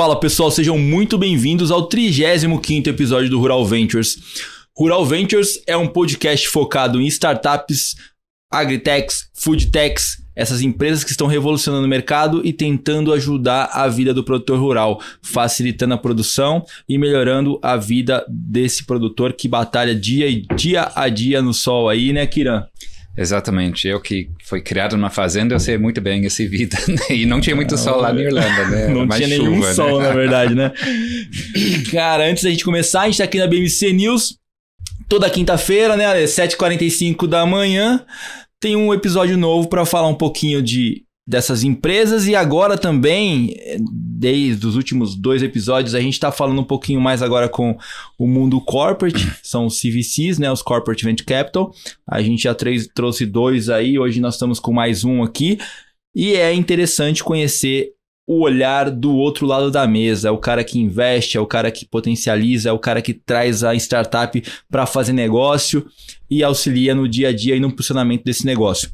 Fala pessoal, sejam muito bem-vindos ao 35 episódio do Rural Ventures. Rural Ventures é um podcast focado em startups, agritechs, foodtechs, essas empresas que estão revolucionando o mercado e tentando ajudar a vida do produtor rural, facilitando a produção e melhorando a vida desse produtor que batalha dia, dia a dia no sol aí, né, Kiran? Exatamente. Eu que fui criado numa fazenda, eu sei muito bem essa vida. Né? E não tinha muito sol lá na Irlanda, né? Não tinha chuva, nenhum né? sol, na verdade, né? Cara, antes da gente começar, a gente tá aqui na BMC News. Toda quinta-feira, né? 7h45 da manhã. Tem um episódio novo para falar um pouquinho de dessas empresas e agora também, desde os últimos dois episódios, a gente está falando um pouquinho mais agora com o mundo corporate, são os CVCs, né, os Corporate Venture Capital. A gente já trouxe dois aí, hoje nós estamos com mais um aqui. E é interessante conhecer o olhar do outro lado da mesa. É o cara que investe, é o cara que potencializa, é o cara que traz a startup para fazer negócio e auxilia no dia a dia e no funcionamento desse negócio.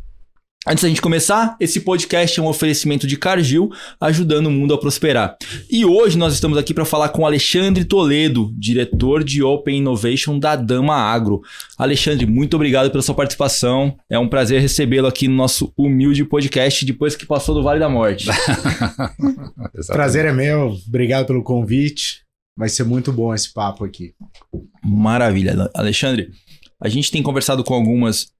Antes da gente começar, esse podcast é um oferecimento de Cargill, ajudando o mundo a prosperar. E hoje nós estamos aqui para falar com Alexandre Toledo, diretor de Open Innovation da Dama Agro. Alexandre, muito obrigado pela sua participação. É um prazer recebê-lo aqui no nosso humilde podcast depois que passou do Vale da Morte. prazer é meu. Obrigado pelo convite. Vai ser muito bom esse papo aqui. Maravilha, Alexandre. A gente tem conversado com algumas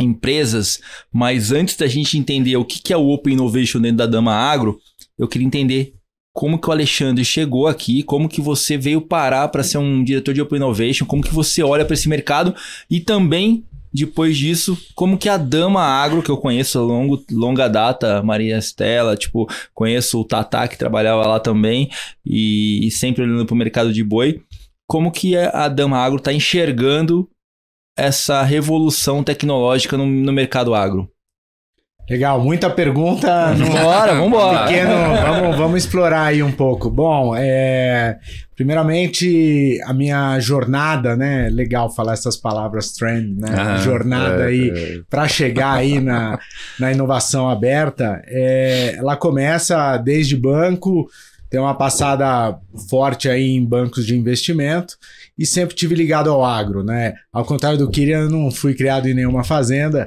empresas, mas antes da gente entender o que é o Open Innovation dentro da Dama Agro, eu queria entender como que o Alexandre chegou aqui, como que você veio parar para ser um diretor de Open Innovation, como que você olha para esse mercado e também depois disso, como que a Dama Agro, que eu conheço longo, longa data, Maria Estela, tipo, conheço o Tata que trabalhava lá também e, e sempre olhando para o mercado de boi, como que a Dama Agro está enxergando essa revolução tecnológica no, no mercado agro? Legal, muita pergunta. Bora, vamos embora. Pequeno, vamos, vamos explorar aí um pouco. Bom, é, primeiramente a minha jornada, né? Legal falar essas palavras trend, né? Ah, jornada é, aí é. para chegar aí na, na inovação aberta. É, ela começa desde banco, tem uma passada forte aí em bancos de investimento e sempre tive ligado ao agro, né? Ao contrário do Kirian, eu não fui criado em nenhuma fazenda,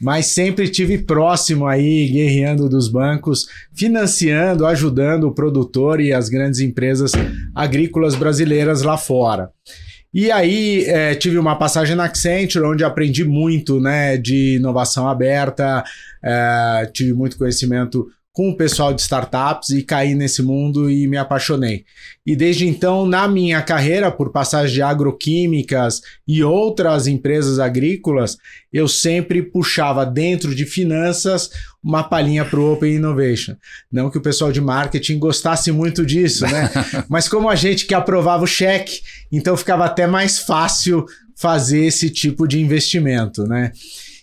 mas sempre tive próximo aí, guerreando dos bancos, financiando, ajudando o produtor e as grandes empresas agrícolas brasileiras lá fora. E aí é, tive uma passagem na Accenture, onde aprendi muito né, de inovação aberta, é, tive muito conhecimento com o pessoal de startups e caí nesse mundo e me apaixonei. E desde então, na minha carreira, por passagem de agroquímicas e outras empresas agrícolas, eu sempre puxava dentro de finanças uma palhinha para o Open Innovation. Não que o pessoal de marketing gostasse muito disso, né? Mas como a gente que aprovava o cheque, então ficava até mais fácil fazer esse tipo de investimento, né?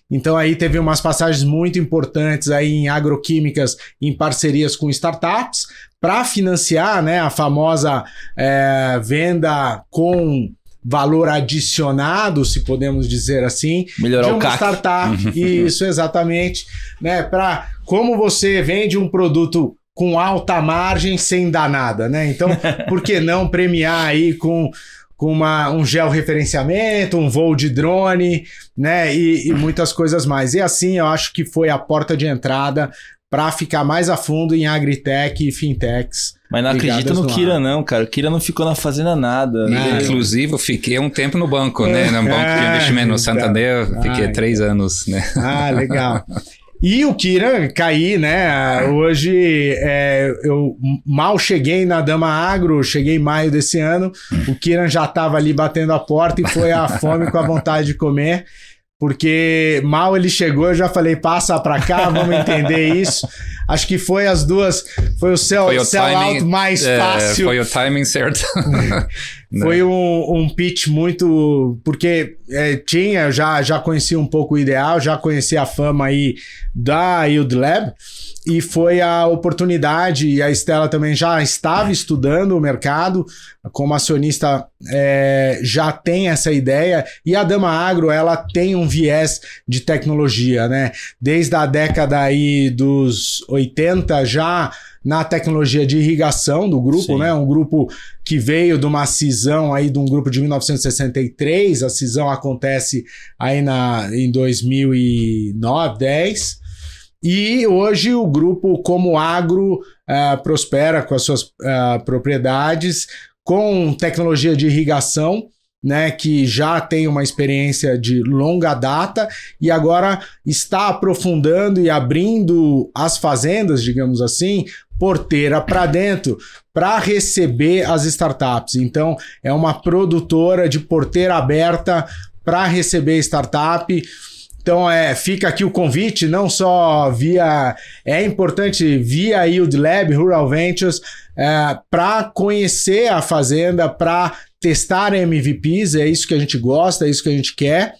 Então aí teve umas passagens muito importantes aí em agroquímicas, em parcerias com startups, para financiar né, a famosa é, venda com valor adicionado, se podemos dizer assim, melhorar de uma o CAC. startup. Isso exatamente, né? Para como você vende um produto com alta margem sem dar nada, né? Então, por que não premiar aí com com uma, um georreferenciamento, um voo de drone, né? E, e, muitas coisas mais. E assim eu acho que foi a porta de entrada para ficar mais a fundo em agritech e fintechs. Mas não acredita no, no Kira, não, cara. O Kira não ficou na fazenda nada. Né? Inclusive, eu fiquei um tempo no banco, né? No banco de é, investimento no Santander, eu fiquei ah, três então. anos, né? Ah, legal. E o Kira caí, né? Hoje é, eu mal cheguei na Dama Agro, cheguei em maio desse ano. O Kiran já estava ali batendo a porta e foi a fome com a vontade de comer. Porque mal ele chegou, eu já falei, passa para cá, vamos entender isso. Acho que foi as duas, foi o sell, foi o sell timing, out mais é, fácil. Foi o timing certo. foi um, um pitch muito. Porque é, tinha, já, já conhecia um pouco o ideal, já conhecia a fama aí da Yield Lab e foi a oportunidade, e a Estela também já estava estudando o mercado, como acionista é, já tem essa ideia, e a Dama Agro ela tem um viés de tecnologia, né? Desde a década aí dos 80 já na tecnologia de irrigação do grupo, Sim. né? Um grupo que veio de uma cisão aí de um grupo de 1963. A cisão acontece aí na, em 2009, 10. E hoje o grupo Como Agro uh, prospera com as suas uh, propriedades, com tecnologia de irrigação, né, que já tem uma experiência de longa data e agora está aprofundando e abrindo as fazendas, digamos assim, porteira para dentro para receber as startups. Então, é uma produtora de porteira aberta para receber startup. Então, é, fica aqui o convite, não só via. É importante via Yield Lab, Rural Ventures, é, para conhecer a fazenda, para testar MVPs, é isso que a gente gosta, é isso que a gente quer.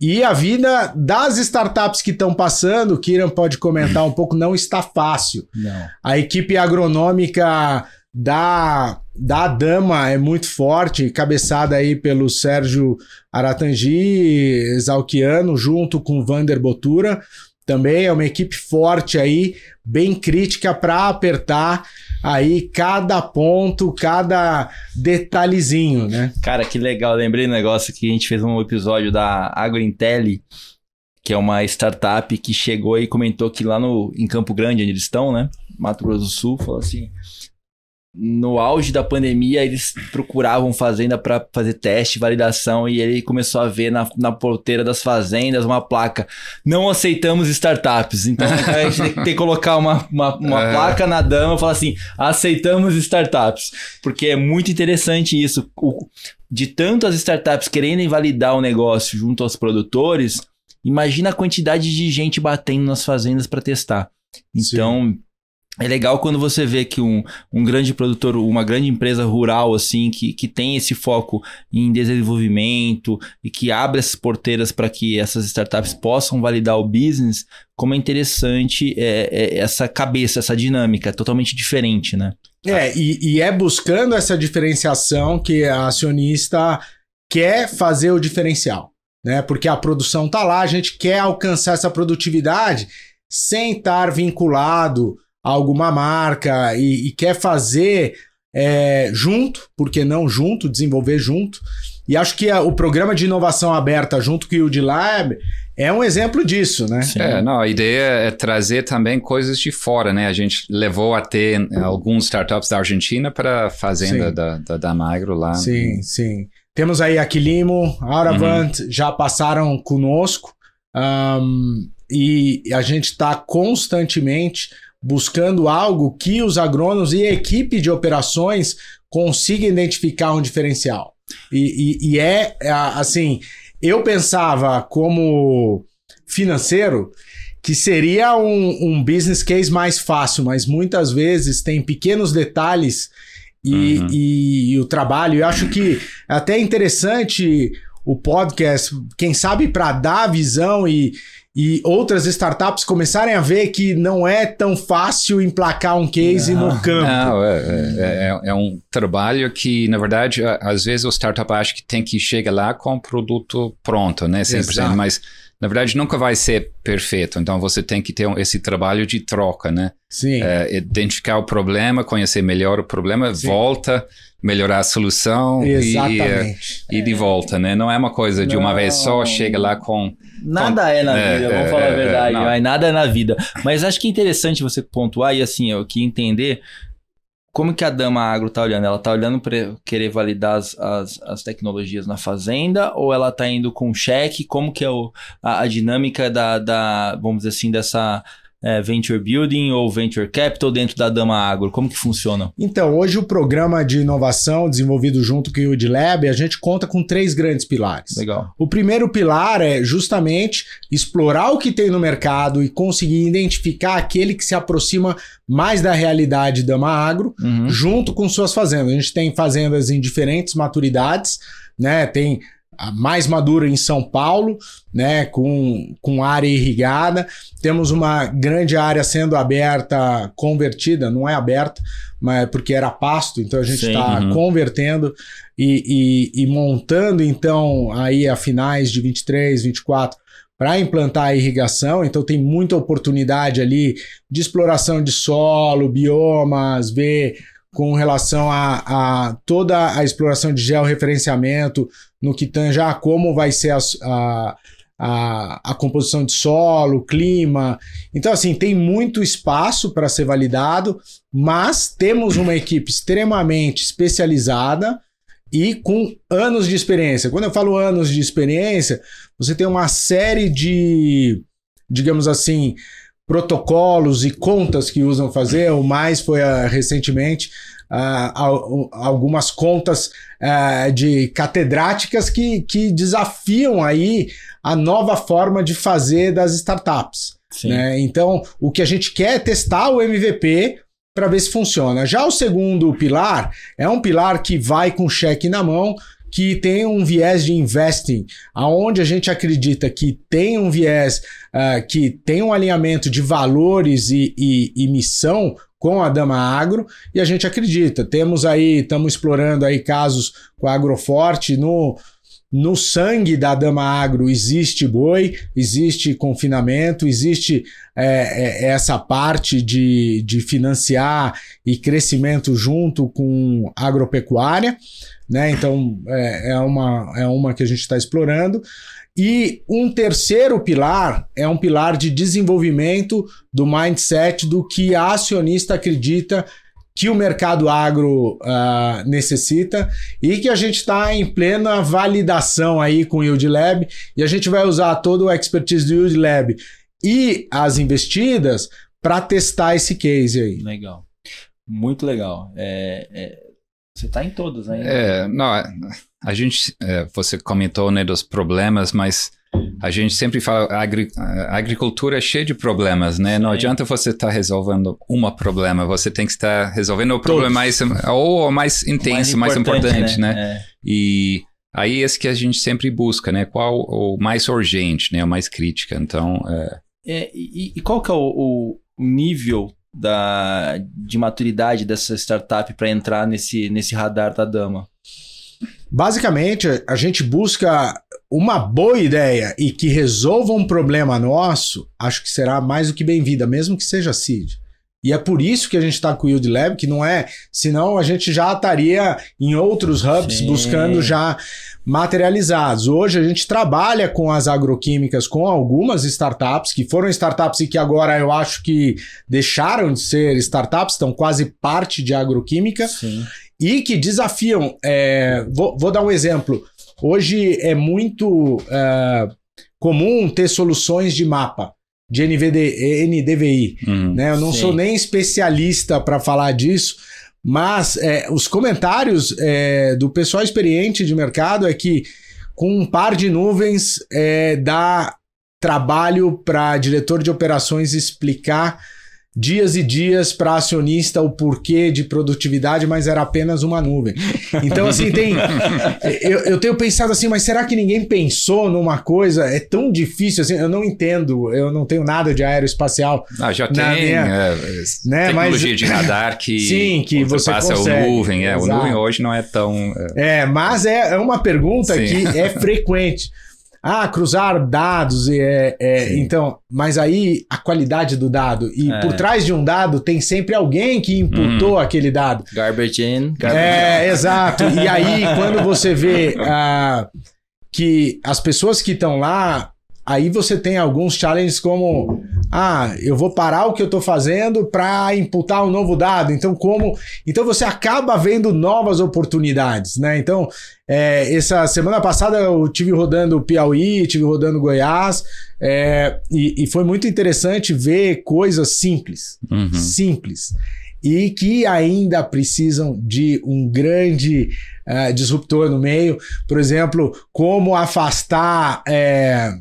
E a vida das startups que estão passando, o Kiran pode comentar um pouco, não está fácil. Não. A equipe agronômica da, da Dama é muito forte, cabeçada aí pelo Sérgio Aratangi, Exalquiano, junto com o Vander Botura. Também é uma equipe forte aí, bem crítica para apertar aí cada ponto, cada detalhezinho, né? Cara, que legal. Lembrei um negócio que a gente fez um episódio da AgroIntelli, que é uma startup que chegou e comentou que lá no, em Campo Grande, onde eles estão, né? Mato Grosso do Sul, falou assim: no auge da pandemia, eles procuravam fazenda para fazer teste, validação, e ele começou a ver na, na porteira das fazendas uma placa: não aceitamos startups. Então a gente tem que colocar uma, uma, uma é. placa na dama e falar assim: aceitamos startups. Porque é muito interessante isso. O, de tanto as startups querendo validar o negócio junto aos produtores, imagina a quantidade de gente batendo nas fazendas para testar. Então. Sim é legal quando você vê que um, um grande produtor, uma grande empresa rural, assim, que, que tem esse foco em desenvolvimento e que abre essas porteiras para que essas startups possam validar o business, como é interessante é, é essa cabeça, essa dinâmica, totalmente diferente, né? É, e, e é buscando essa diferenciação que a acionista quer fazer o diferencial, né? Porque a produção tá lá, a gente quer alcançar essa produtividade sem estar vinculado alguma marca e, e quer fazer é, junto, porque não junto, desenvolver junto. E acho que a, o programa de inovação aberta junto com o UD Lab é um exemplo disso, né? É, não, a ideia é trazer também coisas de fora, né? A gente levou a ter alguns startups da Argentina para a fazenda da, da, da Magro lá. Sim, sim. Temos aí a Quilimo, Auravant, uhum. já passaram conosco um, e a gente está constantemente buscando algo que os agrônomos e a equipe de operações consigam identificar um diferencial. E, e, e é, é assim, eu pensava como financeiro que seria um, um, business case mais fácil, mas muitas vezes tem pequenos detalhes e, uhum. e, e o trabalho. Eu acho que é até interessante o podcast, quem sabe para dar visão e, e outras startups começarem a ver que não é tão fácil emplacar um case não, no campo. Não, é, é, é, é, um trabalho que, na verdade, às vezes o startup acha que tem que chegar lá com o produto pronto, né? 100%, Exato. mas na verdade nunca vai ser perfeito. Então você tem que ter esse trabalho de troca, né? Sim. É, identificar o problema, conhecer melhor o problema, Sim. volta melhorar a solução Exatamente. e, e, de volta, né? Não é uma coisa de uma vez só, chega lá com... Nada é na é, vida, vamos é, falar a é, verdade, é, mas nada é na vida. Mas acho que é interessante você pontuar e assim, eu que entender como que a Dama Agro tá olhando? Ela tá olhando para querer validar as, as, as, tecnologias na fazenda ou ela tá indo com cheque? Como que é o, a, a dinâmica da, da, vamos dizer assim, dessa é, Venture Building ou Venture Capital dentro da Dama Agro? Como que funciona? Então, hoje o programa de inovação desenvolvido junto com o UD Lab, a gente conta com três grandes pilares. Legal. O primeiro pilar é justamente explorar o que tem no mercado e conseguir identificar aquele que se aproxima mais da realidade Dama Agro, uhum. junto com suas fazendas. A gente tem fazendas em diferentes maturidades, né? Tem mais madura em São Paulo, né, com, com área irrigada. Temos uma grande área sendo aberta, convertida, não é aberta, mas é porque era pasto, então a gente está uhum. convertendo e, e, e, montando, então, aí a finais de 23, 24, para implantar a irrigação. Então tem muita oportunidade ali de exploração de solo, biomas, ver com relação a, a toda a exploração de georreferenciamento no que a como vai ser a, a, a, a composição de solo, clima. Então, assim, tem muito espaço para ser validado, mas temos uma equipe extremamente especializada e com anos de experiência. Quando eu falo anos de experiência, você tem uma série de, digamos assim, protocolos e contas que usam fazer. O mais foi uh, recentemente uh, algumas contas uh, de catedráticas que, que desafiam aí a nova forma de fazer das startups. Né? Então, o que a gente quer é testar o MVP para ver se funciona. Já o segundo pilar é um pilar que vai com cheque na mão, que tem um viés de investing, aonde a gente acredita que tem um viés, uh, que tem um alinhamento de valores e, e, e, missão com a Dama Agro, e a gente acredita. Temos aí, estamos explorando aí casos com a Agroforte no no sangue da Dama Agro existe boi, existe confinamento, existe é, é, essa parte de, de financiar e crescimento junto com agropecuária né? Então é, é, uma, é uma que a gente está explorando. E um terceiro pilar é um pilar de desenvolvimento do mindset do que a acionista acredita que o mercado agro uh, necessita e que a gente está em plena validação aí com o Yield Lab e a gente vai usar todo o expertise do Yield Lab e as investidas para testar esse case aí. Legal. Muito legal. É, é você está em todas ainda. É, não, a gente, é, você comentou né, dos problemas, mas a gente sempre fala a, agri a agricultura é cheia de problemas, né? Sim. Não adianta você estar tá resolvendo um problema, você tem que estar resolvendo o problema mais ou o mais intenso, mais importante, mais importante né? né? É. E aí esse que a gente sempre busca, né? Qual o mais urgente, né? O mais crítica. Então, é... é e, e, qual que é o, o nível da, de maturidade dessa startup para entrar nesse, nesse radar da dama? Basicamente, a gente busca uma boa ideia e que resolva um problema nosso, acho que será mais do que bem-vinda, mesmo que seja seed. E é por isso que a gente está com o Yield Lab, que não é, senão a gente já estaria em outros hubs Sim. buscando já materializados. Hoje a gente trabalha com as agroquímicas com algumas startups, que foram startups e que agora eu acho que deixaram de ser startups, estão quase parte de agroquímica, Sim. e que desafiam. É, vou, vou, dar um exemplo. Hoje é muito é, comum ter soluções de mapa de NVD, NDVI. Uhum, né? Eu não sim. sou nem especialista para falar disso, mas é, os comentários é, do pessoal experiente de mercado é que com um par de nuvens é, dá trabalho para diretor de operações explicar dias e dias para acionista o porquê de produtividade, mas era apenas uma nuvem. Então, assim, tem. eu, eu tenho pensado assim, mas será que ninguém pensou numa coisa? É tão difícil assim, eu não entendo, eu não tenho nada de aeroespacial. Ah, já tem minha, é, né, tecnologia mas, de radar que, sim, que você passa consegue. o nuvem. É, o nuvem hoje não é tão. É, é mas é, é uma pergunta sim. que é frequente. Ah, cruzar dados, é, é então, mas aí a qualidade do dado. E é. por trás de um dado tem sempre alguém que imputou hum. aquele dado. Garbage in, garbage É, out. exato. E aí, quando você vê uh, que as pessoas que estão lá Aí você tem alguns challenges como ah, eu vou parar o que eu estou fazendo para imputar um novo dado. Então, como. Então você acaba vendo novas oportunidades, né? Então, é, essa semana passada eu tive rodando Piauí, tive rodando Goiás, é, e, e, foi muito interessante ver coisas simples. Uhum. Simples. E que ainda precisam de um grande uh, disruptor no meio. Por exemplo, como afastar. É,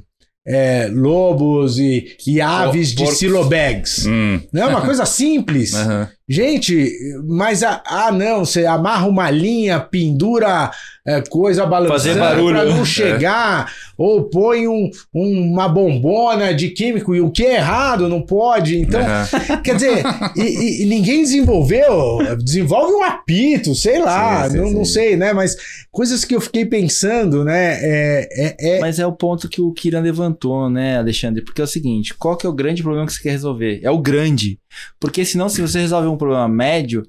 é, lobos e, e aves Por, de silobags. Hum. Não é uma coisa simples. Uhum. Gente, mas ah, não, você amarra uma linha, pendura é, coisa balançando para não chegar, é. ou põe um, uma bombona de químico, e o que é errado, não pode. Então, uhum. quer dizer, e, e, ninguém desenvolveu, desenvolve um apito, sei lá, sim, sim, não, sim. não sei, né? Mas coisas que eu fiquei pensando, né? É, é, é... Mas é o ponto que o Kiran levantou, né, Alexandre? Porque é o seguinte: qual que é o grande problema que você quer resolver? É o grande. Porque senão, se você resolve um problema médio,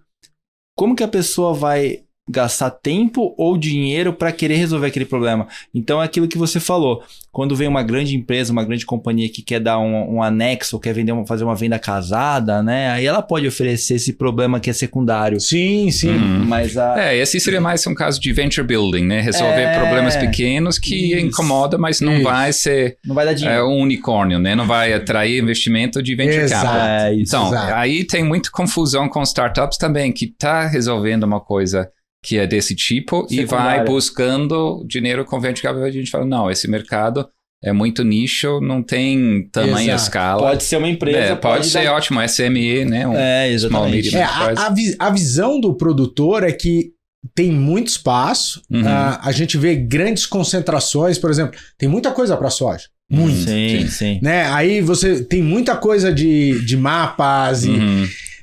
como que a pessoa vai gastar tempo ou dinheiro para querer resolver aquele problema. Então é aquilo que você falou. Quando vem uma grande empresa, uma grande companhia que quer dar um, um anexo, ou quer vender uma, fazer uma venda casada, né? Aí ela pode oferecer esse problema que é secundário. Sim, sim. Uhum. Mas a... É, esse seria mais um caso de venture building, né? Resolver é... problemas pequenos que Isso. incomoda, mas não Isso. vai ser não vai dar dinheiro. É, um unicórnio, né? Não vai atrair investimento de venture exato. capital. É, então, exato. aí tem muita confusão com startups também, que está resolvendo uma coisa que é desse tipo Secundária. e vai buscando dinheiro capital. A gente fala, não, esse mercado é muito nicho, não tem tamanho Exato. escala. Pode ser uma empresa. É, pode, pode ser dar... ótimo, SME, né? Um é, exatamente. É, a, a, vi a, visão do produtor é que tem muito espaço, uhum. uh, a gente vê grandes concentrações, por exemplo, tem muita coisa para soja. Muito. Sim, sim. Né? Aí você tem muita coisa de, de mapas e.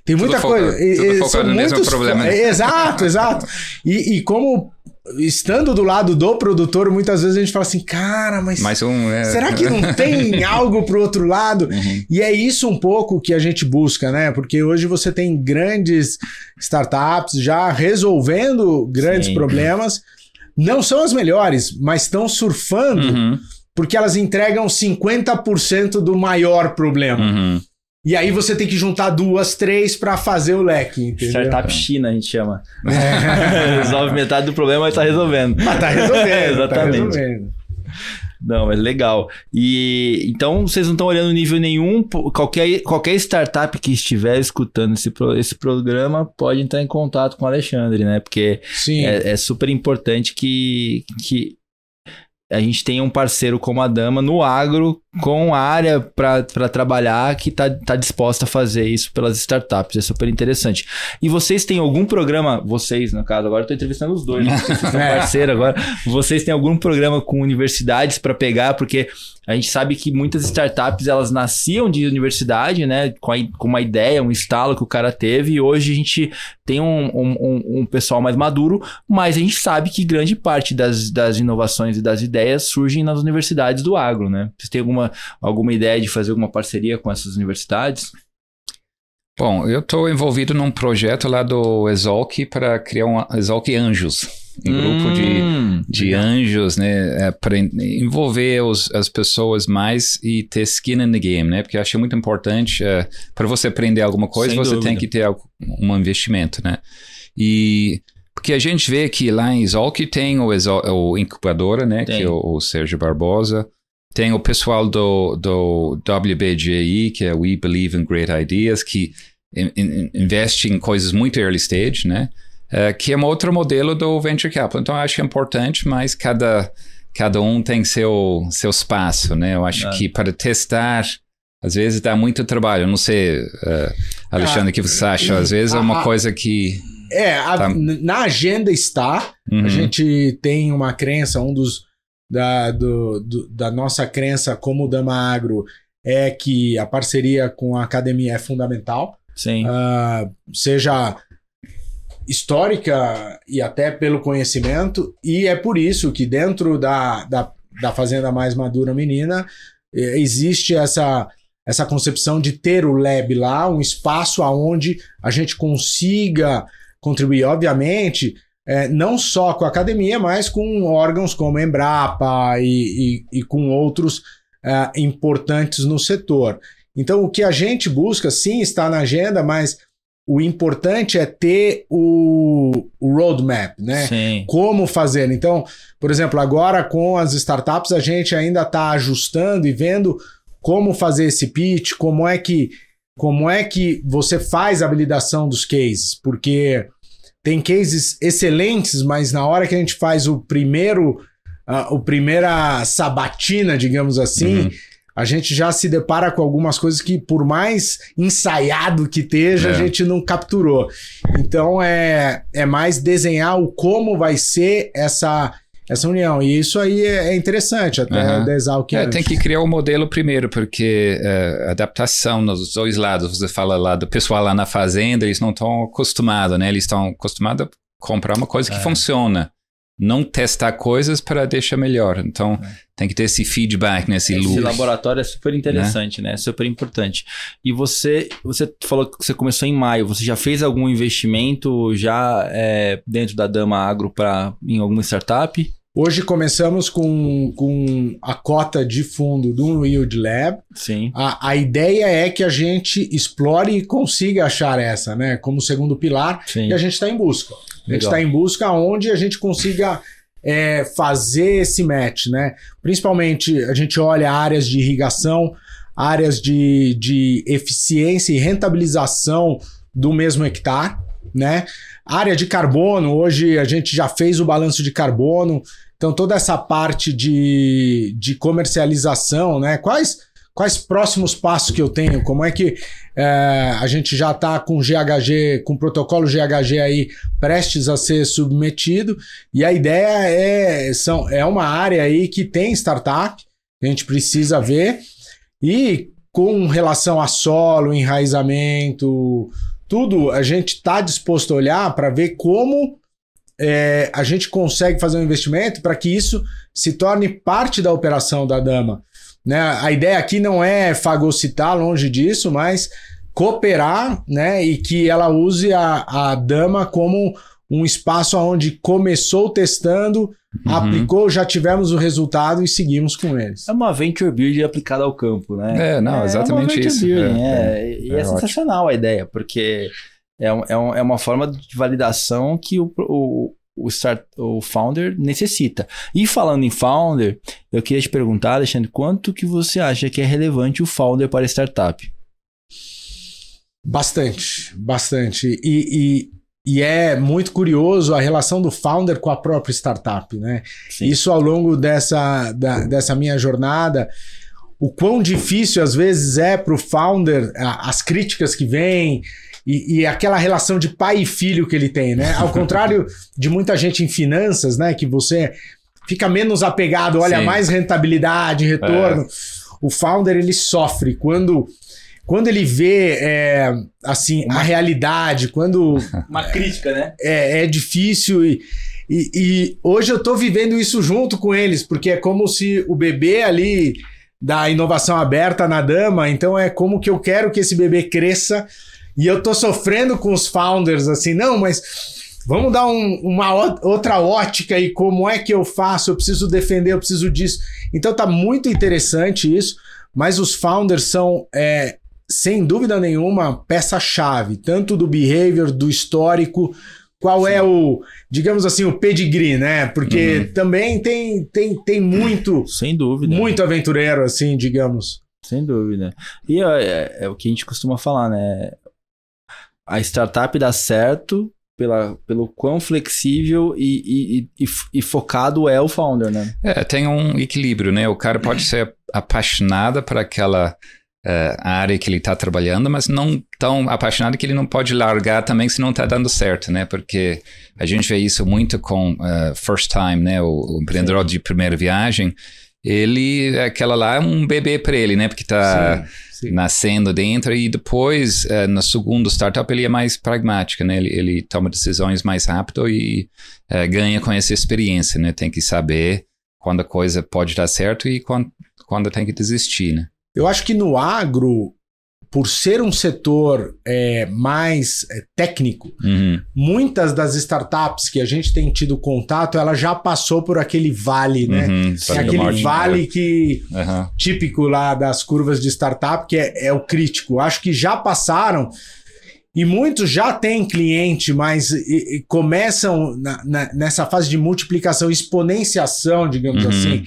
Tem muita tudo coisa. Foca, tudo focado no mesmo problema. Né? Exato, exato. E, e como estando do lado do produtor, muitas vezes a gente fala assim, cara, mas Mais um, é... será que não tem algo pro outro lado? Uhum. E é isso um pouco que a gente busca, né? Porque hoje você tem grandes startups já resolvendo grandes Sim. problemas. Não são as melhores, mas estão surfando uhum. porque elas entregam 50% do maior problema. Uhum. E aí você tem que juntar duas, três para fazer o leque, entendeu? Startup China a gente chama. É. Resolve metade do problema, mas tá resolvendo. Mas tá resolvendo. é, exatamente. Tá resolvendo. Não, mas legal. E então vocês não estão olhando nível nenhum. Qualquer, qualquer startup que estiver escutando esse, esse programa pode entrar em contato com o Alexandre, né? Porque é, é, super importante que, que a gente tenha um parceiro como a Dama no agro com área para trabalhar que está tá disposta a fazer isso pelas startups. É super interessante. E vocês têm algum programa, vocês no caso, agora estou entrevistando os dois, né? vocês são é. parceiro agora. Vocês têm algum programa com universidades para pegar? Porque a gente sabe que muitas startups elas nasciam de universidade, né? Com, a, com uma ideia, um estalo que o cara teve, e hoje a gente tem um, um, um pessoal mais maduro, mas a gente sabe que grande parte das, das inovações e das ideias surgem nas universidades do agro, né? Vocês têm alguma, alguma ideia de fazer alguma parceria com essas universidades? Bom, eu estou envolvido num projeto lá do Exalc para criar um Exalc Anjos um hum, grupo de, hum. de anjos, né? Para envolver os, as pessoas mais e ter skin in the game, né? Porque eu acho muito importante é, para você aprender alguma coisa, Sem você dúvida. tem que ter um investimento, né? E porque a gente vê que lá em Exalc tem o, o incubadora, né? Tem. Que é o, o Sérgio Barbosa. Tem o pessoal do, do WBGI, que é We Believe in Great Ideas, que in, in, investe em coisas muito early stage, né? É, que é um outro modelo do Venture Capital. Então, eu acho que é importante, mas cada, cada um tem seu, seu espaço, né? Eu acho é. que para testar, às vezes dá muito trabalho. Eu não sei, uh, Alexandre, o que você acha? Às vezes é uma coisa que... É, a, tá... na agenda está. Uhum. A gente tem uma crença, um dos... Da, do, do, da nossa crença como Dama Agro é que a parceria com a academia é fundamental. Sim. Uh, seja histórica e até pelo conhecimento, e é por isso que dentro da, da, da Fazenda Mais Madura Menina é, existe essa, essa concepção de ter o lab lá, um espaço aonde a gente consiga contribuir, obviamente, é, não só com a academia, mas com órgãos como Embrapa e, e, e com outros é, importantes no setor. Então, o que a gente busca, sim, está na agenda, mas o importante é ter o, o roadmap, né? Sim. Como fazer. Então, por exemplo, agora com as startups a gente ainda está ajustando e vendo como fazer esse pitch, como é que como é que você faz a validação dos cases, porque tem cases excelentes, mas na hora que a gente faz o primeiro uh, o primeira sabatina, digamos assim, uhum a gente já se depara com algumas coisas que, por mais ensaiado que esteja, é. a gente não capturou. Então é, é mais desenhar o como vai ser essa essa união. E isso aí é, é interessante, até uhum. desar o que é, Tem que criar o um modelo primeiro, porque é, adaptação nos dois lados. Você fala lá do pessoal lá na fazenda, eles não estão acostumados, né? Eles estão acostumados a comprar uma coisa que é. funciona não testar coisas para deixar melhor. Então, é. tem que ter esse feedback, nesse né, Esse laboratório é super interessante, né? né? É super importante. E você, você falou que você começou em maio. Você já fez algum investimento já é, dentro da Dama Agro para em alguma startup? Hoje começamos com, com a cota de fundo do Yield Lab. Sim. A, a ideia é que a gente explore e consiga achar essa, né? Como segundo pilar. Sim. E a gente está em busca. A gente está em busca onde a gente consiga é, fazer esse match, né? Principalmente a gente olha áreas de irrigação, áreas de, de eficiência e rentabilização do mesmo hectare, né? Área de carbono, hoje a gente já fez o balanço de carbono, então toda essa parte de, de comercialização, né? Quais quais próximos passos que eu tenho, como é que é, a gente já está com GHG, com protocolo GHG aí prestes a ser submetido, e a ideia é, são, é uma área aí que tem startup, a gente precisa ver, e com relação a solo, enraizamento, tudo, a gente está disposto a olhar para ver como é, a gente consegue fazer um investimento para que isso se torne parte da operação da Dama. Né? A ideia aqui não é fagocitar, longe disso, mas cooperar né? e que ela use a, a dama como um espaço onde começou testando, uhum. aplicou, já tivemos o resultado e seguimos com eles. É uma venture build aplicada ao campo, né? É, não, é, exatamente é isso. Building, é, é, e é, é sensacional a ideia, porque é, um, é, uma forma de validação que o, o, o, start, o founder necessita. E falando em founder, eu queria te perguntar, Alexandre, quanto que você acha que é relevante o founder para a startup? Bastante, bastante. E, e, e, é muito curioso a relação do founder com a própria startup, né? Sim. Isso ao longo dessa, da, dessa minha jornada, o quão difícil às vezes é para o founder as críticas que vêm, e, e, aquela relação de pai e filho que ele tem, né? Ao contrário de muita gente em finanças, né? Que você fica menos apegado, olha, Sim. mais rentabilidade, retorno. É. O founder, ele sofre quando... Quando ele vê, é, assim, uma... a realidade, quando... Uma crítica, né? É, é difícil e, e, e hoje eu tô vivendo isso junto com eles, porque é como se o bebê ali da inovação aberta na dama, então é como que eu quero que esse bebê cresça e eu tô sofrendo com os founders assim, não, mas vamos dar um, uma outra ótica e como é que eu faço? Eu preciso defender, eu preciso disso. Então tá muito interessante isso, mas os founders são, é, sem dúvida nenhuma, peça-chave, tanto do behavior, do histórico, qual é Sim. é o, digamos assim, o pedigree, né? Porque uhum. também tem, tem, tem muito. Sem dúvida. Muito aventureiro, assim, digamos. Sem dúvida. E é, é, é, o que a gente costuma falar, né? A startup dá certo pela, pelo quão flexível e, e, e, e, focado é o founder, né? É, tem um equilíbrio, né? O cara pode ser apaixonado por aquela uh, área que ele está trabalhando, mas não tão apaixonado que ele não pode largar também se não está dando certo, né? Porque a gente vê isso muito com uh, first time, né? O, o empreendedor Sim. de primeira viagem, ele, aquela lá é um bebê para ele, né? Porque está nascendo dentro e depois, uh, no segundo startup, ele é mais pragmático, né? Ele, ele toma decisões mais rápido e uh, ganha com essa experiência, né? Tem que saber quando a coisa pode dar certo e quando, quando tem que desistir, né? Eu acho que no agro, por ser um setor é, mais é, técnico, uhum. muitas das startups que a gente tem tido contato, ela já passou por aquele vale, né? Uhum, é aquele vale que uhum. típico lá das curvas de startup, que é, é o crítico. Acho que já passaram. E muitos já têm cliente, mas e, e começam na, na, nessa fase de multiplicação, exponenciação, digamos uhum. assim,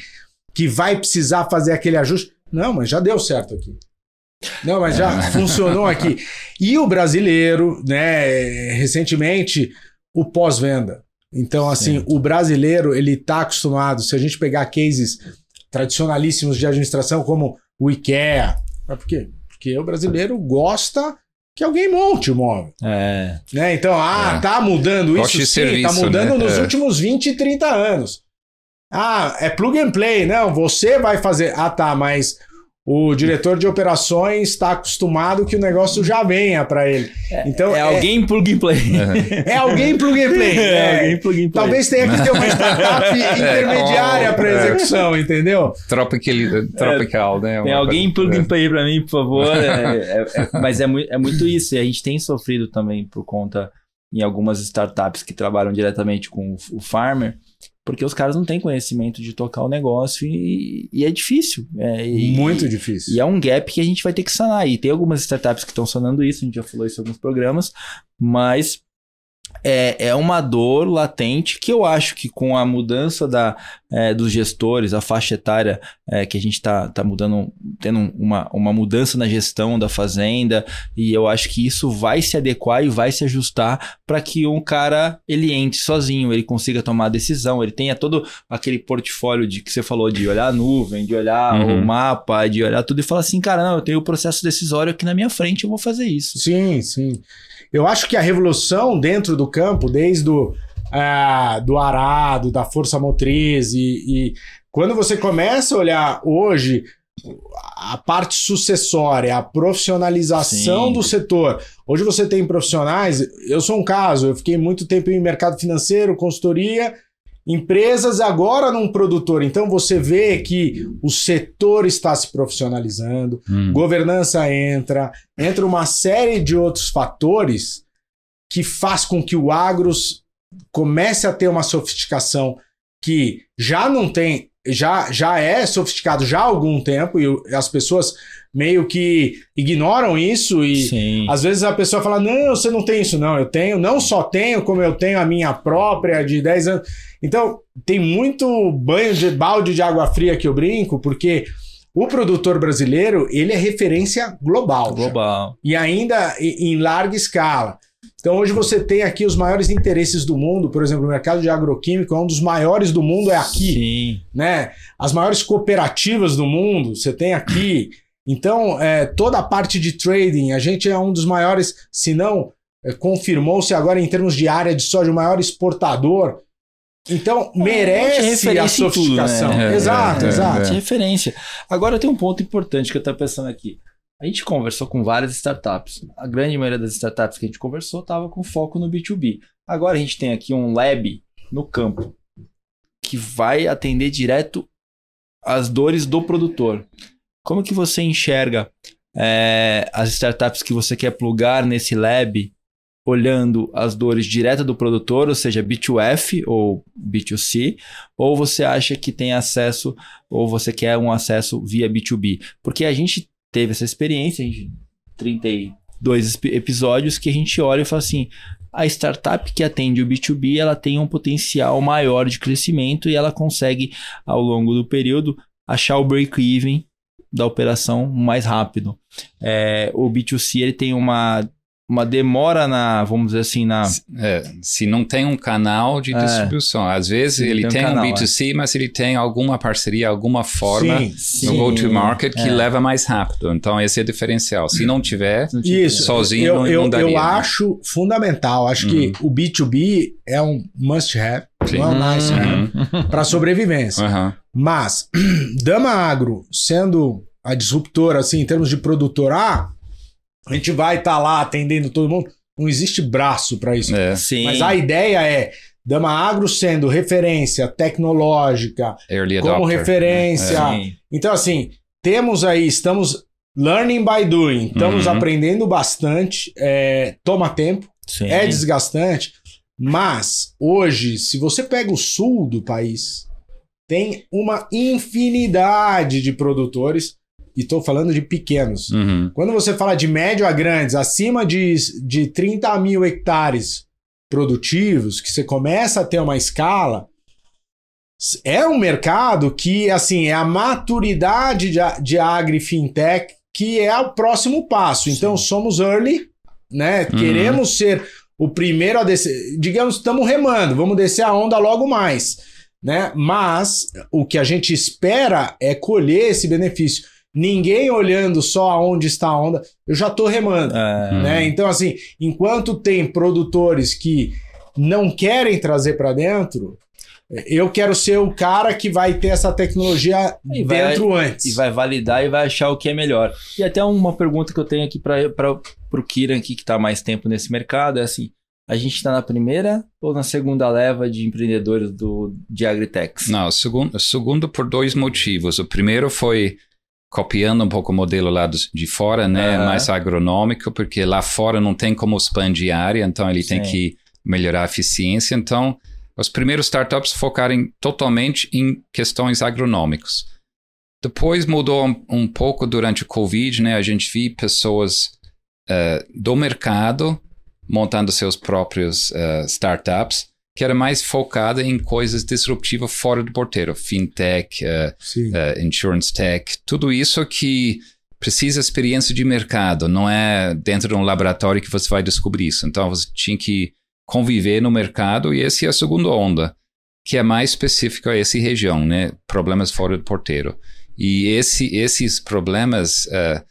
que vai precisar fazer aquele ajuste. Não, mas já deu certo aqui. Não, mas já é. funcionou aqui. E o brasileiro, né, recentemente, o pós-venda. Então, assim, Sim. o brasileiro, ele está acostumado, se a gente pegar cases tradicionalíssimos de administração, como o IKEA. Mas por quê? Porque o brasileiro gosta que alguém monte o móvel. É. Né? Então, ah, é. tá mudando isso sim, serviço, tá mudando né? nos é. últimos 20, 30 anos. Ah, é plug and play. Não, você vai fazer. Ah, tá, mas o diretor de operações está acostumado que o negócio já venha para ele. É, então é, é, alguém plug and play. É alguém plug and play. É, é alguém plug and play. Talvez tenha que ter uma startup intermediária para execução, entendeu? Tropical, tropical né? Tem alguém plug and play para mim, por favor. mas é, é muito isso. E a gente tem sofrido também por conta em algumas startups que trabalham diretamente com o farmer porque os caras não têm conhecimento de tocar o negócio e, e é difícil. É, e, Muito difícil. E é um gap que a gente vai ter que sanar. E tem algumas startups que estão sanando isso, a gente já falou isso em alguns programas, mas é, é uma dor latente que eu acho que com a mudança da, é, dos gestores, a faixa etária é, que a gente está tá mudando, tendo uma, uma mudança na gestão da fazenda, e eu acho que isso vai se adequar e vai se ajustar para que um cara ele entre sozinho, ele consiga tomar a decisão, ele tenha todo aquele portfólio de que você falou, de olhar a nuvem, de olhar uhum. o mapa, de olhar tudo e falar assim, cara, não, eu tenho o processo decisório aqui na minha frente, eu vou fazer isso. Sim, sim. Eu acho que a revolução dentro do campo, desde o é, do arado, da força motriz, e, e quando você começa a olhar hoje a parte sucessória, a profissionalização Sim. do setor. Hoje você tem profissionais, eu sou um caso, eu fiquei muito tempo em mercado financeiro, consultoria, empresas agora num produtor. Então você vê que o setor está se profissionalizando, hum. governança entra, entra uma série de outros fatores que faz com que o agros comece a ter uma sofisticação que já não tem, já, já é sofisticado já há algum tempo e as pessoas meio que ignoram isso e Sim. às vezes a pessoa fala: "Não, você não tem isso não, eu tenho, não só tenho, como eu tenho a minha própria de 10 anos". Então, tem muito banho de balde de água fria que eu brinco, porque o produtor brasileiro, ele é referência global. Global. Já. E ainda em larga escala. Então hoje você tem aqui os maiores interesses do mundo, por exemplo, o mercado de agroquímico é um dos maiores do mundo, é aqui. Sim. Né? As maiores cooperativas do mundo, você tem aqui. Então, é, toda a parte de trading, a gente é um dos maiores, se não, é, confirmou-se agora em termos de área de soja, o maior exportador. Então, é, merece a sofisticação. Tudo, né? exato, é, exato. É, referência. Agora tem um ponto importante que eu estou pensando aqui. A gente conversou com várias startups. A grande maioria das startups que a gente conversou estava com foco no B2B. Agora a gente tem aqui um lab no campo que vai atender direto as dores do produtor. Como que você enxerga é, as startups que você quer plugar nesse lab olhando as dores direto do produtor, ou seja, B2F ou B2C, ou você acha que tem acesso, ou você quer um acesso via B2B? Porque a gente teve essa experiência, a gente, 32 episódios, que a gente olha e fala assim: a startup que atende o B2B ela tem um potencial maior de crescimento e ela consegue, ao longo do período, achar o break-even da operação mais rápido. É, o B2C ele tem uma uma demora na, vamos dizer assim, na. É, se não tem um canal de é. distribuição. Às vezes ele tem, um, tem um B2C, é. mas ele tem alguma parceria, alguma forma sim, no go-to-market que é. leva mais rápido. Então, esse é o diferencial. Se não tiver, Isso. sozinho eu, não, eu, não daria. Eu né? acho fundamental. Acho uhum. que o B2B é um must-have. Não é um nice uhum. para sobrevivência. Uhum. Mas, Dama Agro, sendo a disruptora, assim, em termos de produtor, ah, a gente vai estar tá lá atendendo todo mundo. Não existe braço para isso. É. Mas a ideia é Dama Agro sendo referência tecnológica, Early como adopter, referência. Né? É. Então, assim, temos aí, estamos learning by doing, estamos uhum. aprendendo bastante, é, toma tempo, Sim. é desgastante, mas hoje, se você pega o sul do país, tem uma infinidade de produtores e estou falando de pequenos. Uhum. Quando você fala de médio a grandes, acima de, de 30 mil hectares produtivos, que você começa a ter uma escala, é um mercado que, assim, é a maturidade de, de agri-fintech que é o próximo passo. Então, somos early, né? Uhum. Queremos ser o primeiro a descer. Digamos, estamos remando, vamos descer a onda logo mais, né? Mas o que a gente espera é colher esse benefício. Ninguém olhando só aonde está a onda, eu já estou remando. É. Né? Então, assim, enquanto tem produtores que não querem trazer para dentro, eu quero ser o cara que vai ter essa tecnologia e dentro vai, antes. E vai validar e vai achar o que é melhor. E até uma pergunta que eu tenho aqui para o Kiran, aqui, que está mais tempo nesse mercado, é assim: a gente está na primeira ou na segunda leva de empreendedores do, de Agritex? Não, segundo, segundo por dois motivos. O primeiro foi copiando um pouco o modelo lá de fora, né? Uhum. Mais agronômico, porque lá fora não tem como expandir a área, então ele Sim. tem que melhorar a eficiência. Então os primeiros startups focarem totalmente em questões agronômicas. Depois mudou um, um, pouco durante o Covid, né? A gente viu pessoas uh, do mercado montando seus próprios uh, startups, que era mais focada em coisas disruptivas fora do porteiro, fintech, uh, insurance tech, tudo isso que precisa experiência de mercado, não é dentro de um laboratório que você vai descobrir isso. Então você tinha que conviver no mercado e esse é a segunda onda, que é mais específica a essa região, né? Problemas fora do porteiro. E esse, esses problemas, uh,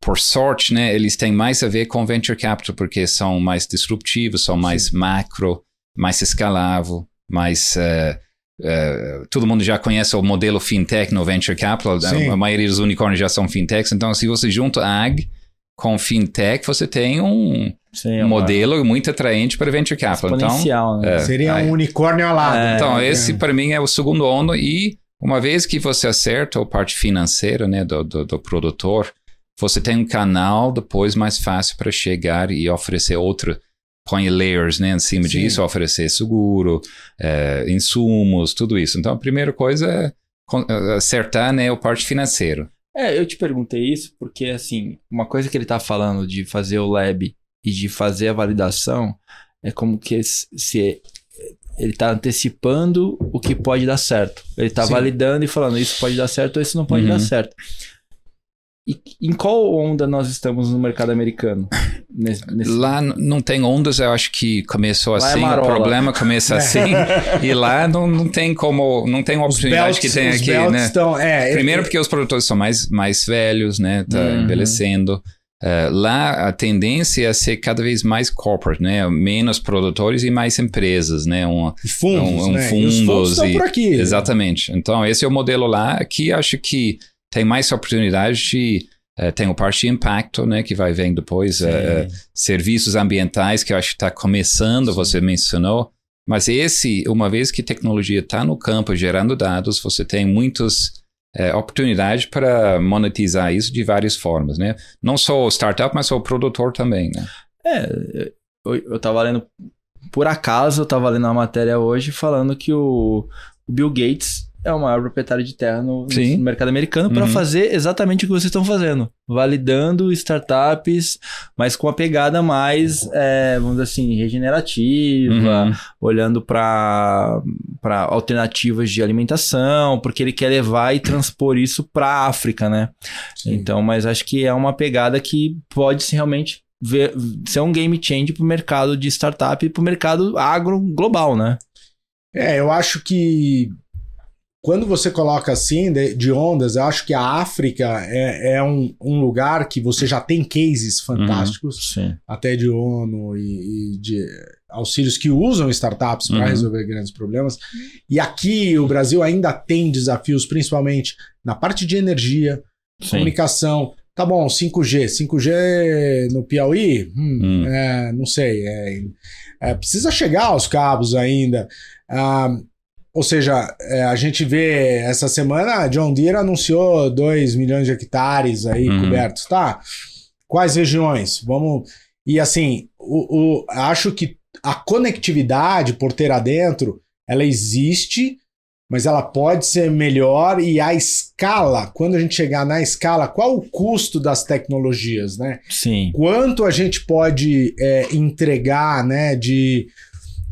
por sorte, né, eles têm mais a ver com venture capital, porque são mais disruptivos, são mais Sim. macro, mais escalável, mais... Uh, Uh, todo mundo já conhece o modelo fintech no venture capital, Sim. a maioria dos unicórnios já são fintechs, então se você junta ag com fintech, você tem um, Sim, um modelo muito atraente para venture capital. Então, né? é, Seria um unicórnio alado. É, então, é. esse para mim é o segundo onda e uma vez que você acerta a parte financeira né, do, do, do produtor, você tem um canal depois mais fácil para chegar e oferecer outro põe layers né, em cima Sim. disso, oferecer seguro, é, insumos, tudo isso. Então, a primeira coisa é, é acertar né, a parte financeira. É, eu te perguntei isso porque, assim, uma coisa que ele está falando de fazer o lab e de fazer a validação é como que se ele está antecipando o que pode dar certo. Ele está validando e falando isso pode dar certo ou isso não pode uhum. dar certo. E em qual onda nós estamos no mercado americano? Nesse, nesse... Lá não tem ondas, eu acho que começou lá é assim, é o problema começa assim, e lá não, não tem como, não tem oportunidade belts, que tem aqui, né? Estão, é, Primeiro porque os produtores são mais, mais velhos, né? Tá uhum. envelhecendo. Uh, lá a tendência é ser cada vez mais corporate, né? Menos produtores e mais empresas, né? Um, fundos, um, um né? fundos, e fundos e, por aqui. Exatamente. Então esse é o modelo lá. Aqui acho que tem mais oportunidade de uh, tem o parte de impacto, né? Que vai vir depois uh, serviços ambientais que eu acho que está começando. Sim. Você mencionou. Mas esse, uma vez que tecnologia está no campo gerando dados, você tem muitos é, oportunidade para monetizar isso de várias formas, né? Não só o startup, mas o produtor também, né? É, eu, eu tava lendo, por acaso, eu tava lendo uma matéria hoje falando que o, o Bill Gates é o maior proprietário de terra no, no mercado americano para uhum. fazer exatamente o que vocês estão fazendo. Validando startups, mas com a pegada mais, é, vamos dizer assim, regenerativa, uhum. olhando para alternativas de alimentação, porque ele quer levar e transpor isso para a África, né? Sim. Então, mas acho que é uma pegada que pode ser realmente ver, ser um game change para o mercado de startup e para o mercado agro global, né? É, eu acho que quando você coloca assim de, de, ondas, eu acho que a África é, é um, um, lugar que você já tem cases fantásticos, uhum, até de ONU e, e, de auxílios que usam startups para uhum. resolver grandes problemas. E aqui o Brasil ainda tem desafios, principalmente na parte de energia, Sim. comunicação. Tá bom, 5G. 5G no Piauí? Hum, hum. É, não sei. É, é, precisa chegar aos cabos ainda. Ah, ou seja, é, a gente vê essa semana, a John Deere anunciou 2 milhões de hectares aí uhum. cobertos, tá? Quais regiões? Vamos. E assim, o, o, acho que a conectividade porteira dentro, ela existe, mas ela pode ser melhor e a escala, quando a gente chegar na escala, qual o custo das tecnologias, né? Sim. Quanto a gente pode é, entregar, né, de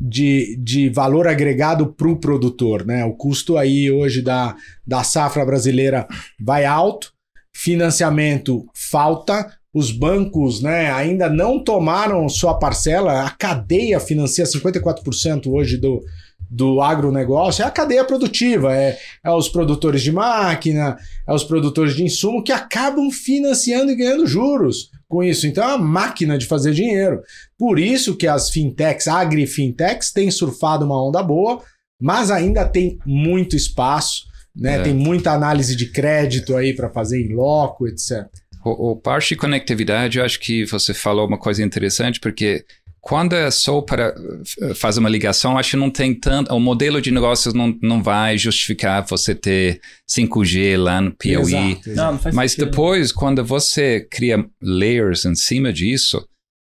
de, de valor agregado para o produtor. Né? O custo aí hoje da, da safra brasileira vai alto, financiamento falta, os bancos né, ainda não tomaram sua parcela, a cadeia financia 54% hoje do, do agronegócio é a cadeia produtiva, é, é os produtores de máquina, é os produtores de insumo que acabam financiando e ganhando juros com isso. Então é uma máquina de fazer dinheiro. Por isso que as fintechs, agri-fintechs, têm surfado uma onda boa, mas ainda tem muito espaço, né? É. Tem muita análise de crédito aí para fazer em loco, etc. O, o parte de conectividade, eu acho que você falou uma coisa interessante, porque quando é só para eh, fazer uma ligação, acho que não tem tanto. O modelo de negócios não, não vai justificar você ter 5G lá no Piauí. Exato, exato. Não, não Mas sentido. depois, quando você cria layers em cima disso,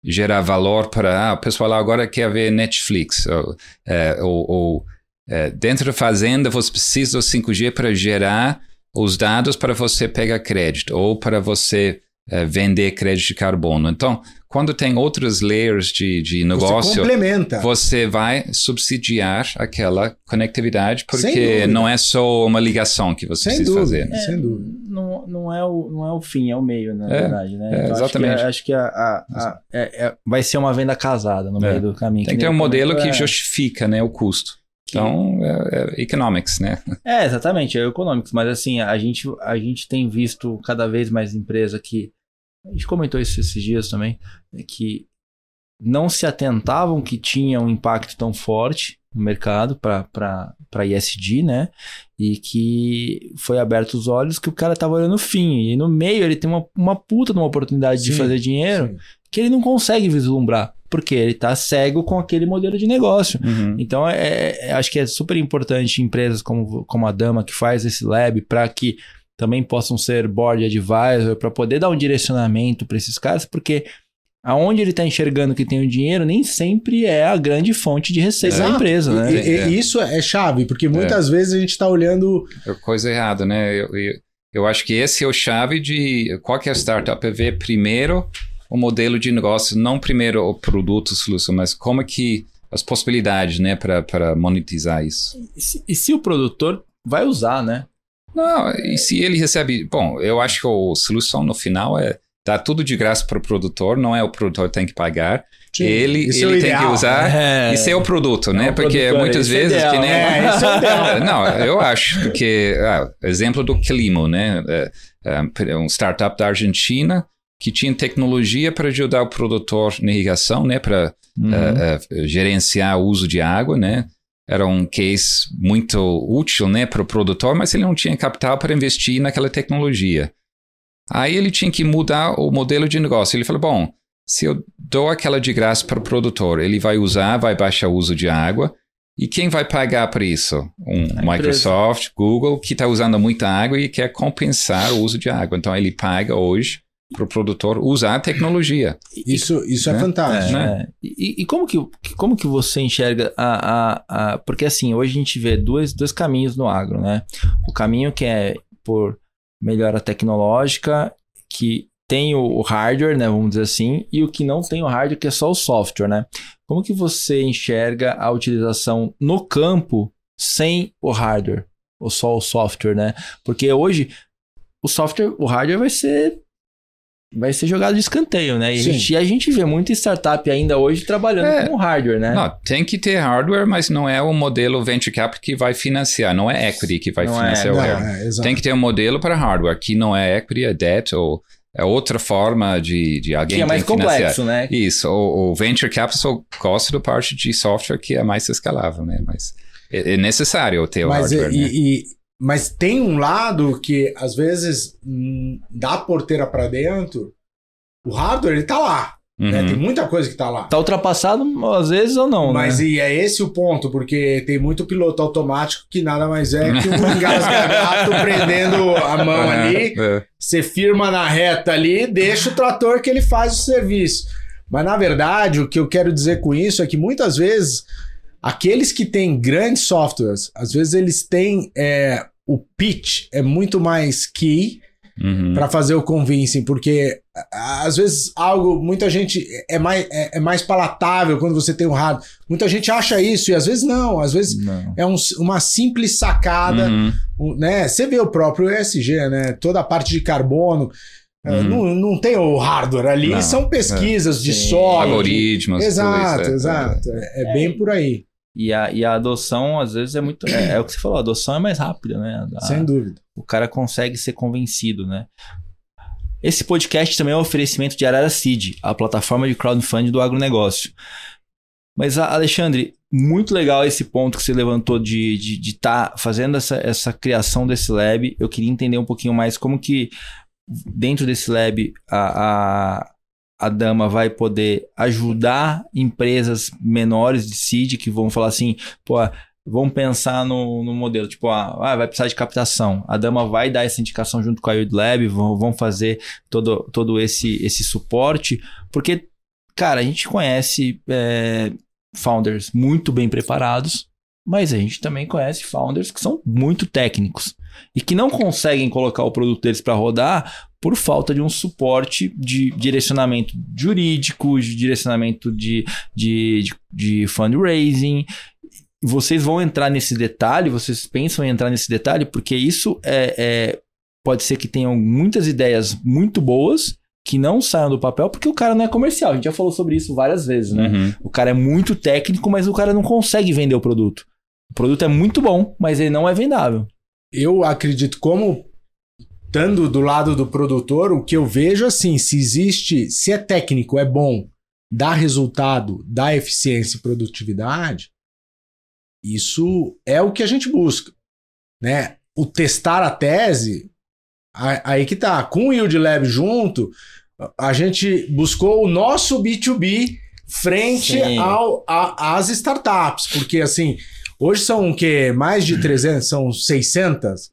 gerar valor para. Ah, o pessoal agora quer ver Netflix. Ou, é, ou, ou é, dentro da fazenda, você precisa do 5G para gerar os dados para você pegar crédito ou para você é, vender crédito de carbono. Então, quando tem outros layers de, de negócio, você, complementa. você vai subsidiar aquela conectividade, porque não é só uma ligação que você sem precisa dúvida, fazer. É, sem dúvida. Não, não, é o, não é o fim, é o meio, na é, verdade. Né? É, então, exatamente. Acho que, acho que a, a, a, é, é, vai ser uma venda casada no é. meio do caminho. Tem que, ter um modelo que justifica né, o custo. Então, é, é, economics, né? É, exatamente, é economics. Mas assim, a gente, a gente tem visto cada vez mais empresa que a gente comentou isso esses dias também, é que não se atentavam que tinha um impacto tão forte no mercado para ISD, né? E que foi aberto os olhos que o cara estava olhando o fim. E no meio ele tem uma, uma puta de uma oportunidade sim, de fazer dinheiro sim. que ele não consegue vislumbrar. Porque ele está cego com aquele modelo de negócio. Uhum. Então, é, é, acho que é super importante empresas como, como a Dama, que faz esse lab, para que também possam ser board advisor para poder dar um direcionamento para esses caras, porque aonde ele está enxergando que tem o dinheiro nem sempre é a grande fonte de receita é. da empresa, né? E, e, é. Isso é chave, porque muitas é. vezes a gente está olhando é coisa errada, né? Eu, eu, eu, acho que esse é o chave de qualquer startup é ver primeiro o modelo de negócio, não primeiro o produto, solução, mas como é que as possibilidades, né, para monetizar isso. E se, e se o produtor vai usar, né? Não, e se ele recebe. Bom, eu acho que a solução no final é dar tudo de graça para o produtor, não é o produtor que tem que pagar. Sim, ele ele é tem que usar é, isso é o produto, né? porque produtor, muitas é vezes é que nem é, é não, eu acho porque ah, exemplo do Climo, né? É, é, um startup da Argentina que tinha tecnologia para ajudar o produtor na irrigação, né? Para uhum. uh, uh, gerenciar o uso de água, né? Era um case muito útil né, para o produtor, mas ele não tinha capital para investir naquela tecnologia. Aí ele tinha que mudar o modelo de negócio. Ele falou: bom, se eu dou aquela de graça para o produtor, ele vai usar, vai baixar o uso de água. E quem vai pagar por isso? Um Microsoft, Google, que está usando muita água e quer compensar o uso de água. Então ele paga hoje para o produtor usar a tecnologia. Isso, isso é né? é fantástico. É, né? e, e, como, que, como que você enxerga a, a, a, Porque assim, hoje a gente vê dois, dois caminhos no agro, né? O caminho que é por melhora tecnológica, que tem o, o hardware, né? Vamos dizer assim, e o que não tem o hardware, que é só o software, né? Como que você enxerga a utilização no campo sem o hardware? Ou só o software, né? Porque hoje o software, o hardware vai ser vai ser jogado de escanteio, né? E a gente, a gente, vê muita startup ainda hoje trabalhando é, com hardware, né? Não, tem que ter hardware, mas não é o modelo venture capital que vai financiar, não é equity que vai não é, financiar é, o hardware. É, tem que ter um modelo para hardware, que não é equity, é debt ou é outra forma de, de alguém que é mais complexo, né? Isso, o, o, venture capital gosta da parte de software que é mais escalável, né? Mas é, é necessário ter o mas hardware, e, né? e mas tem um lado que, às vezes, hum, da porteira para dentro, o hardware ele tá lá. Né? Uhum. Né? Tem muita coisa que tá lá. Tá ultrapassado às vezes ou não, Mas né? e é esse o ponto, porque tem muito piloto automático que nada mais é que um engasga-gato prendendo a mão uhum. ali. É. Você firma na reta ali, deixa o trator que ele faz o serviço. Mas na verdade, o que eu quero dizer com isso é que muitas vezes aqueles que têm grandes softwares, às vezes eles têm é, o pitch é muito mais key uhum. para fazer o convincing, porque às vezes algo, muita gente é mais, é, é, mais palatável quando você tem o hard. Muita gente acha isso e às vezes não, às vezes não. é um, uma simples sacada, uhum. um, né? Você vê o próprio ESG, né? Toda a parte de carbono. Uhum. Não, não tem o hardware ali, não, são pesquisas é, de solo. Algoritmos. Exato, exato. É, é, bem por aí. E a, e a adoção, às vezes, é muito. É, é, o que você falou, a adoção é mais rápida, né? A, Sem dúvida. O cara consegue ser convencido, né? Esse podcast também é um oferecimento de Arara Seed, a plataforma de crowdfunding do agronegócio. Mas, Alexandre, muito legal esse ponto que você levantou de estar de, de tá fazendo essa, essa criação desse lab. Eu queria entender um pouquinho mais como que dentro desse lab a, a, a Dama vai poder ajudar empresas menores de seed que vão falar assim, pô, vamos pensar no, no modelo, tipo, ah, ah, vai precisar de captação. A Dama vai dar essa indicação junto com a Yield Lab, vão, vão fazer todo, todo esse, esse suporte, porque, cara, a gente conhece é, founders muito bem preparados, mas a gente também conhece founders que são muito técnicos e que não conseguem colocar o produto deles para rodar por falta de um suporte de direcionamento jurídico, de direcionamento de, de, de, de fundraising. Vocês vão entrar nesse detalhe, vocês pensam em entrar nesse detalhe, porque isso é, é pode ser que tenham muitas ideias muito boas que não saiam do papel porque o cara não é comercial. A gente já falou sobre isso várias vezes, né? Uhum. O cara é muito técnico, mas o cara não consegue vender o produto. O produto é muito bom, mas ele não é vendável. Eu acredito, como estando do lado do produtor, o que eu vejo assim, se existe, se é técnico, é bom, dá resultado, dá eficiência e produtividade, isso é o que a gente busca, né? O testar a tese, aí que tá, com o Yield Lab junto, a gente buscou o nosso B2B frente ao, a, às startups, porque assim, hoje são o quê? Mais de 300, são 600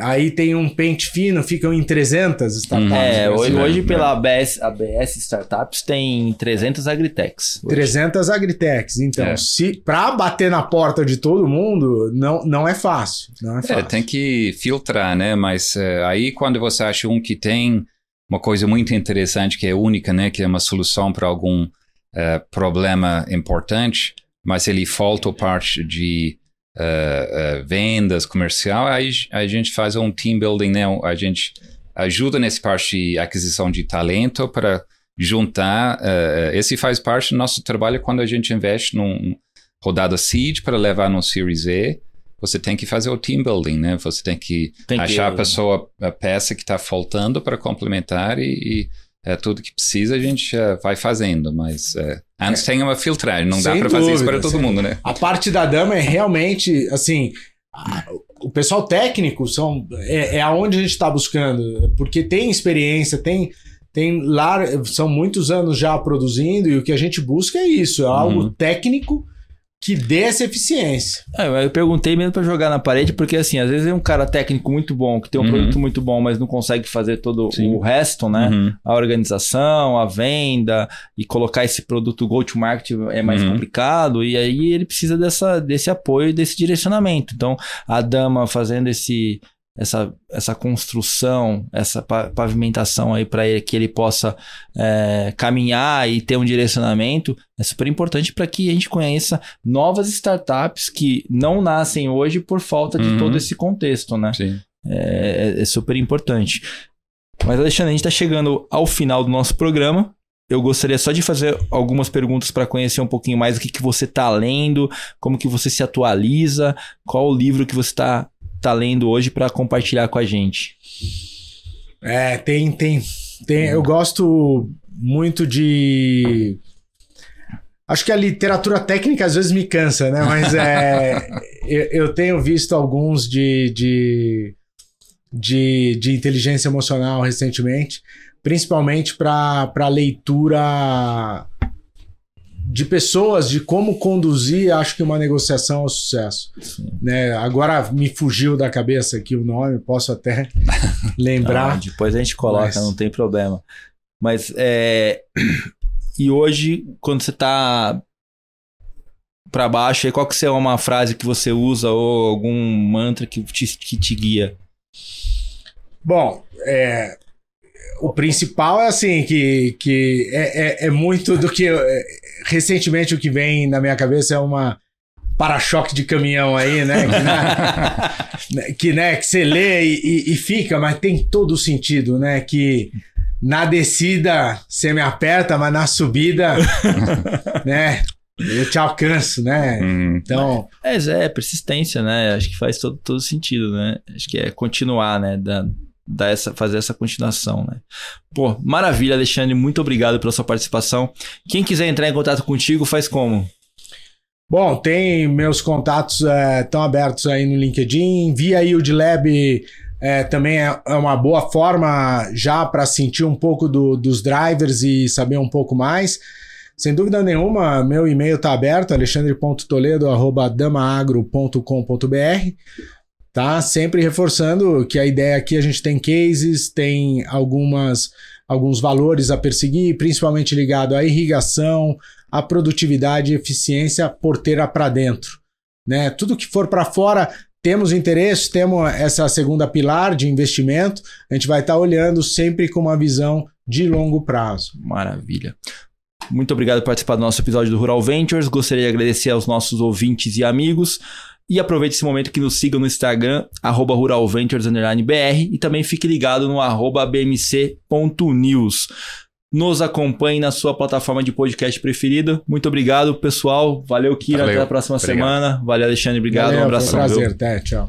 Aí tem um pente fino, ficam em 300 startups. É, hoje, hoje pela ABS, ABS Startups tem 300 agritechs. Hoje. 300 agritechs. Então, é. se para bater na porta de todo mundo, não, não é fácil. Não é, é fácil. É, tem que filtrar, né? Mas é, aí quando você acha um que tem uma coisa muito interessante, que é única, né? Que é uma solução para algum é, problema importante, mas ele falta parte de uh, uh, vendas, comercial, aí a gente faz um team building, né? A gente ajuda nesse parte de aquisição de talento para juntar. Uh, esse faz parte do nosso trabalho quando a gente investe num rodada seed para levar no Series E. Você tem que fazer o team building, né? Você tem que tem achar que... a pessoa, a peça que está faltando para complementar e, e é, tudo que precisa a gente uh, vai fazendo, mas uh, antes é. tem uma filtragem, não Sem dá para fazer isso para todo mundo, né? A parte da dama é realmente, assim, a, o pessoal técnico são, é, é aonde a gente está buscando, porque tem experiência, tem, tem lá, são muitos anos já produzindo e o que a gente busca é isso, é algo uhum. técnico que dê essa eficiência. É, eu perguntei mesmo para jogar na parede, porque assim, às vezes é um cara técnico muito bom, que tem um uhum. produto muito bom, mas não consegue fazer todo Sim. o resto, né? Uhum. A organização, a venda e colocar esse produto go to market é mais uhum. complicado e aí ele precisa dessa, desse apoio, desse direcionamento. Então, a dama fazendo esse essa, essa construção, essa pavimentação aí para que ele possa é, caminhar e ter um direcionamento é super importante para que a gente conheça novas startups que não nascem hoje por falta de uhum. todo esse contexto, né? Sim. É, é, é super importante. Mas, Alexandre, a gente está chegando ao final do nosso programa. Eu gostaria só de fazer algumas perguntas para conhecer um pouquinho mais o que, que você está lendo, como que você se atualiza, qual o livro que você está tá lendo hoje para compartilhar com a gente? É, tem, tem, tem. Eu gosto muito de. Acho que a literatura técnica às vezes me cansa, né? Mas é, eu, eu, tenho visto alguns de, de, de, de inteligência emocional recentemente, principalmente para leitura de pessoas, de como conduzir, acho que uma negociação ao sucesso. Né? Agora me fugiu da cabeça aqui o nome, posso até lembrar. Ah, depois a gente coloca, mas... não tem problema. Mas é... e hoje, quando você está para baixo, qual que é uma frase que você usa ou algum mantra que te, que te guia? Bom, é, o principal é assim, que, que é, é, é muito do que. Recentemente o que vem na minha cabeça é uma para-choque de caminhão aí, né? Que, né, que, né, que você lê e, e, fica, mas tem todo o sentido, né? Que na descida você me aperta, mas na subida, né? Eu te alcanço, né? Uhum. Então, É, é, persistência, né? Acho que faz todo, todo sentido, né? Acho que é continuar, né? Da, dar essa, fazer essa continuação, né? Pô, maravilha, Alexandre. Muito obrigado pela sua participação. Quem quiser entrar em contato contigo, faz como? bom, tem meus contatos estão abertos aí no LinkedIn. Via Yield Lab é, também é, é uma boa forma já para sentir um pouco do- dos drivers e saber um pouco mais. Sem dúvida nenhuma, meu e-mail está aberto, alexandre.toledo.damaagro.com.br. Tá? Sempre reforçando que a ideia aqui a gente tem cases, tem algumas, alguns valores a perseguir, principalmente ligado à irrigação, à produtividade e eficiência porteira para dentro. Né? Tudo que for para fora, temos interesse, temos essa segunda pilar de investimento, a gente vai estar olhando sempre com uma visão de longo prazo. Maravilha. Muito obrigado por participar do nosso episódio do Rural Ventures. Gostaria de agradecer aos nossos ouvintes e amigos. E aproveite esse momento que nos sigam no Instagram, arroba ruralventures_br e também fique ligado no arroba bmc.news. Nos acompanhe na sua plataforma de podcast preferida. Muito obrigado, pessoal. Valeu, Kira. Valeu. Até a próxima Obrigado. semana. Valeu, Alexandre. Obrigado. Valeu, um foi abração. prazer, viu? até, tchau.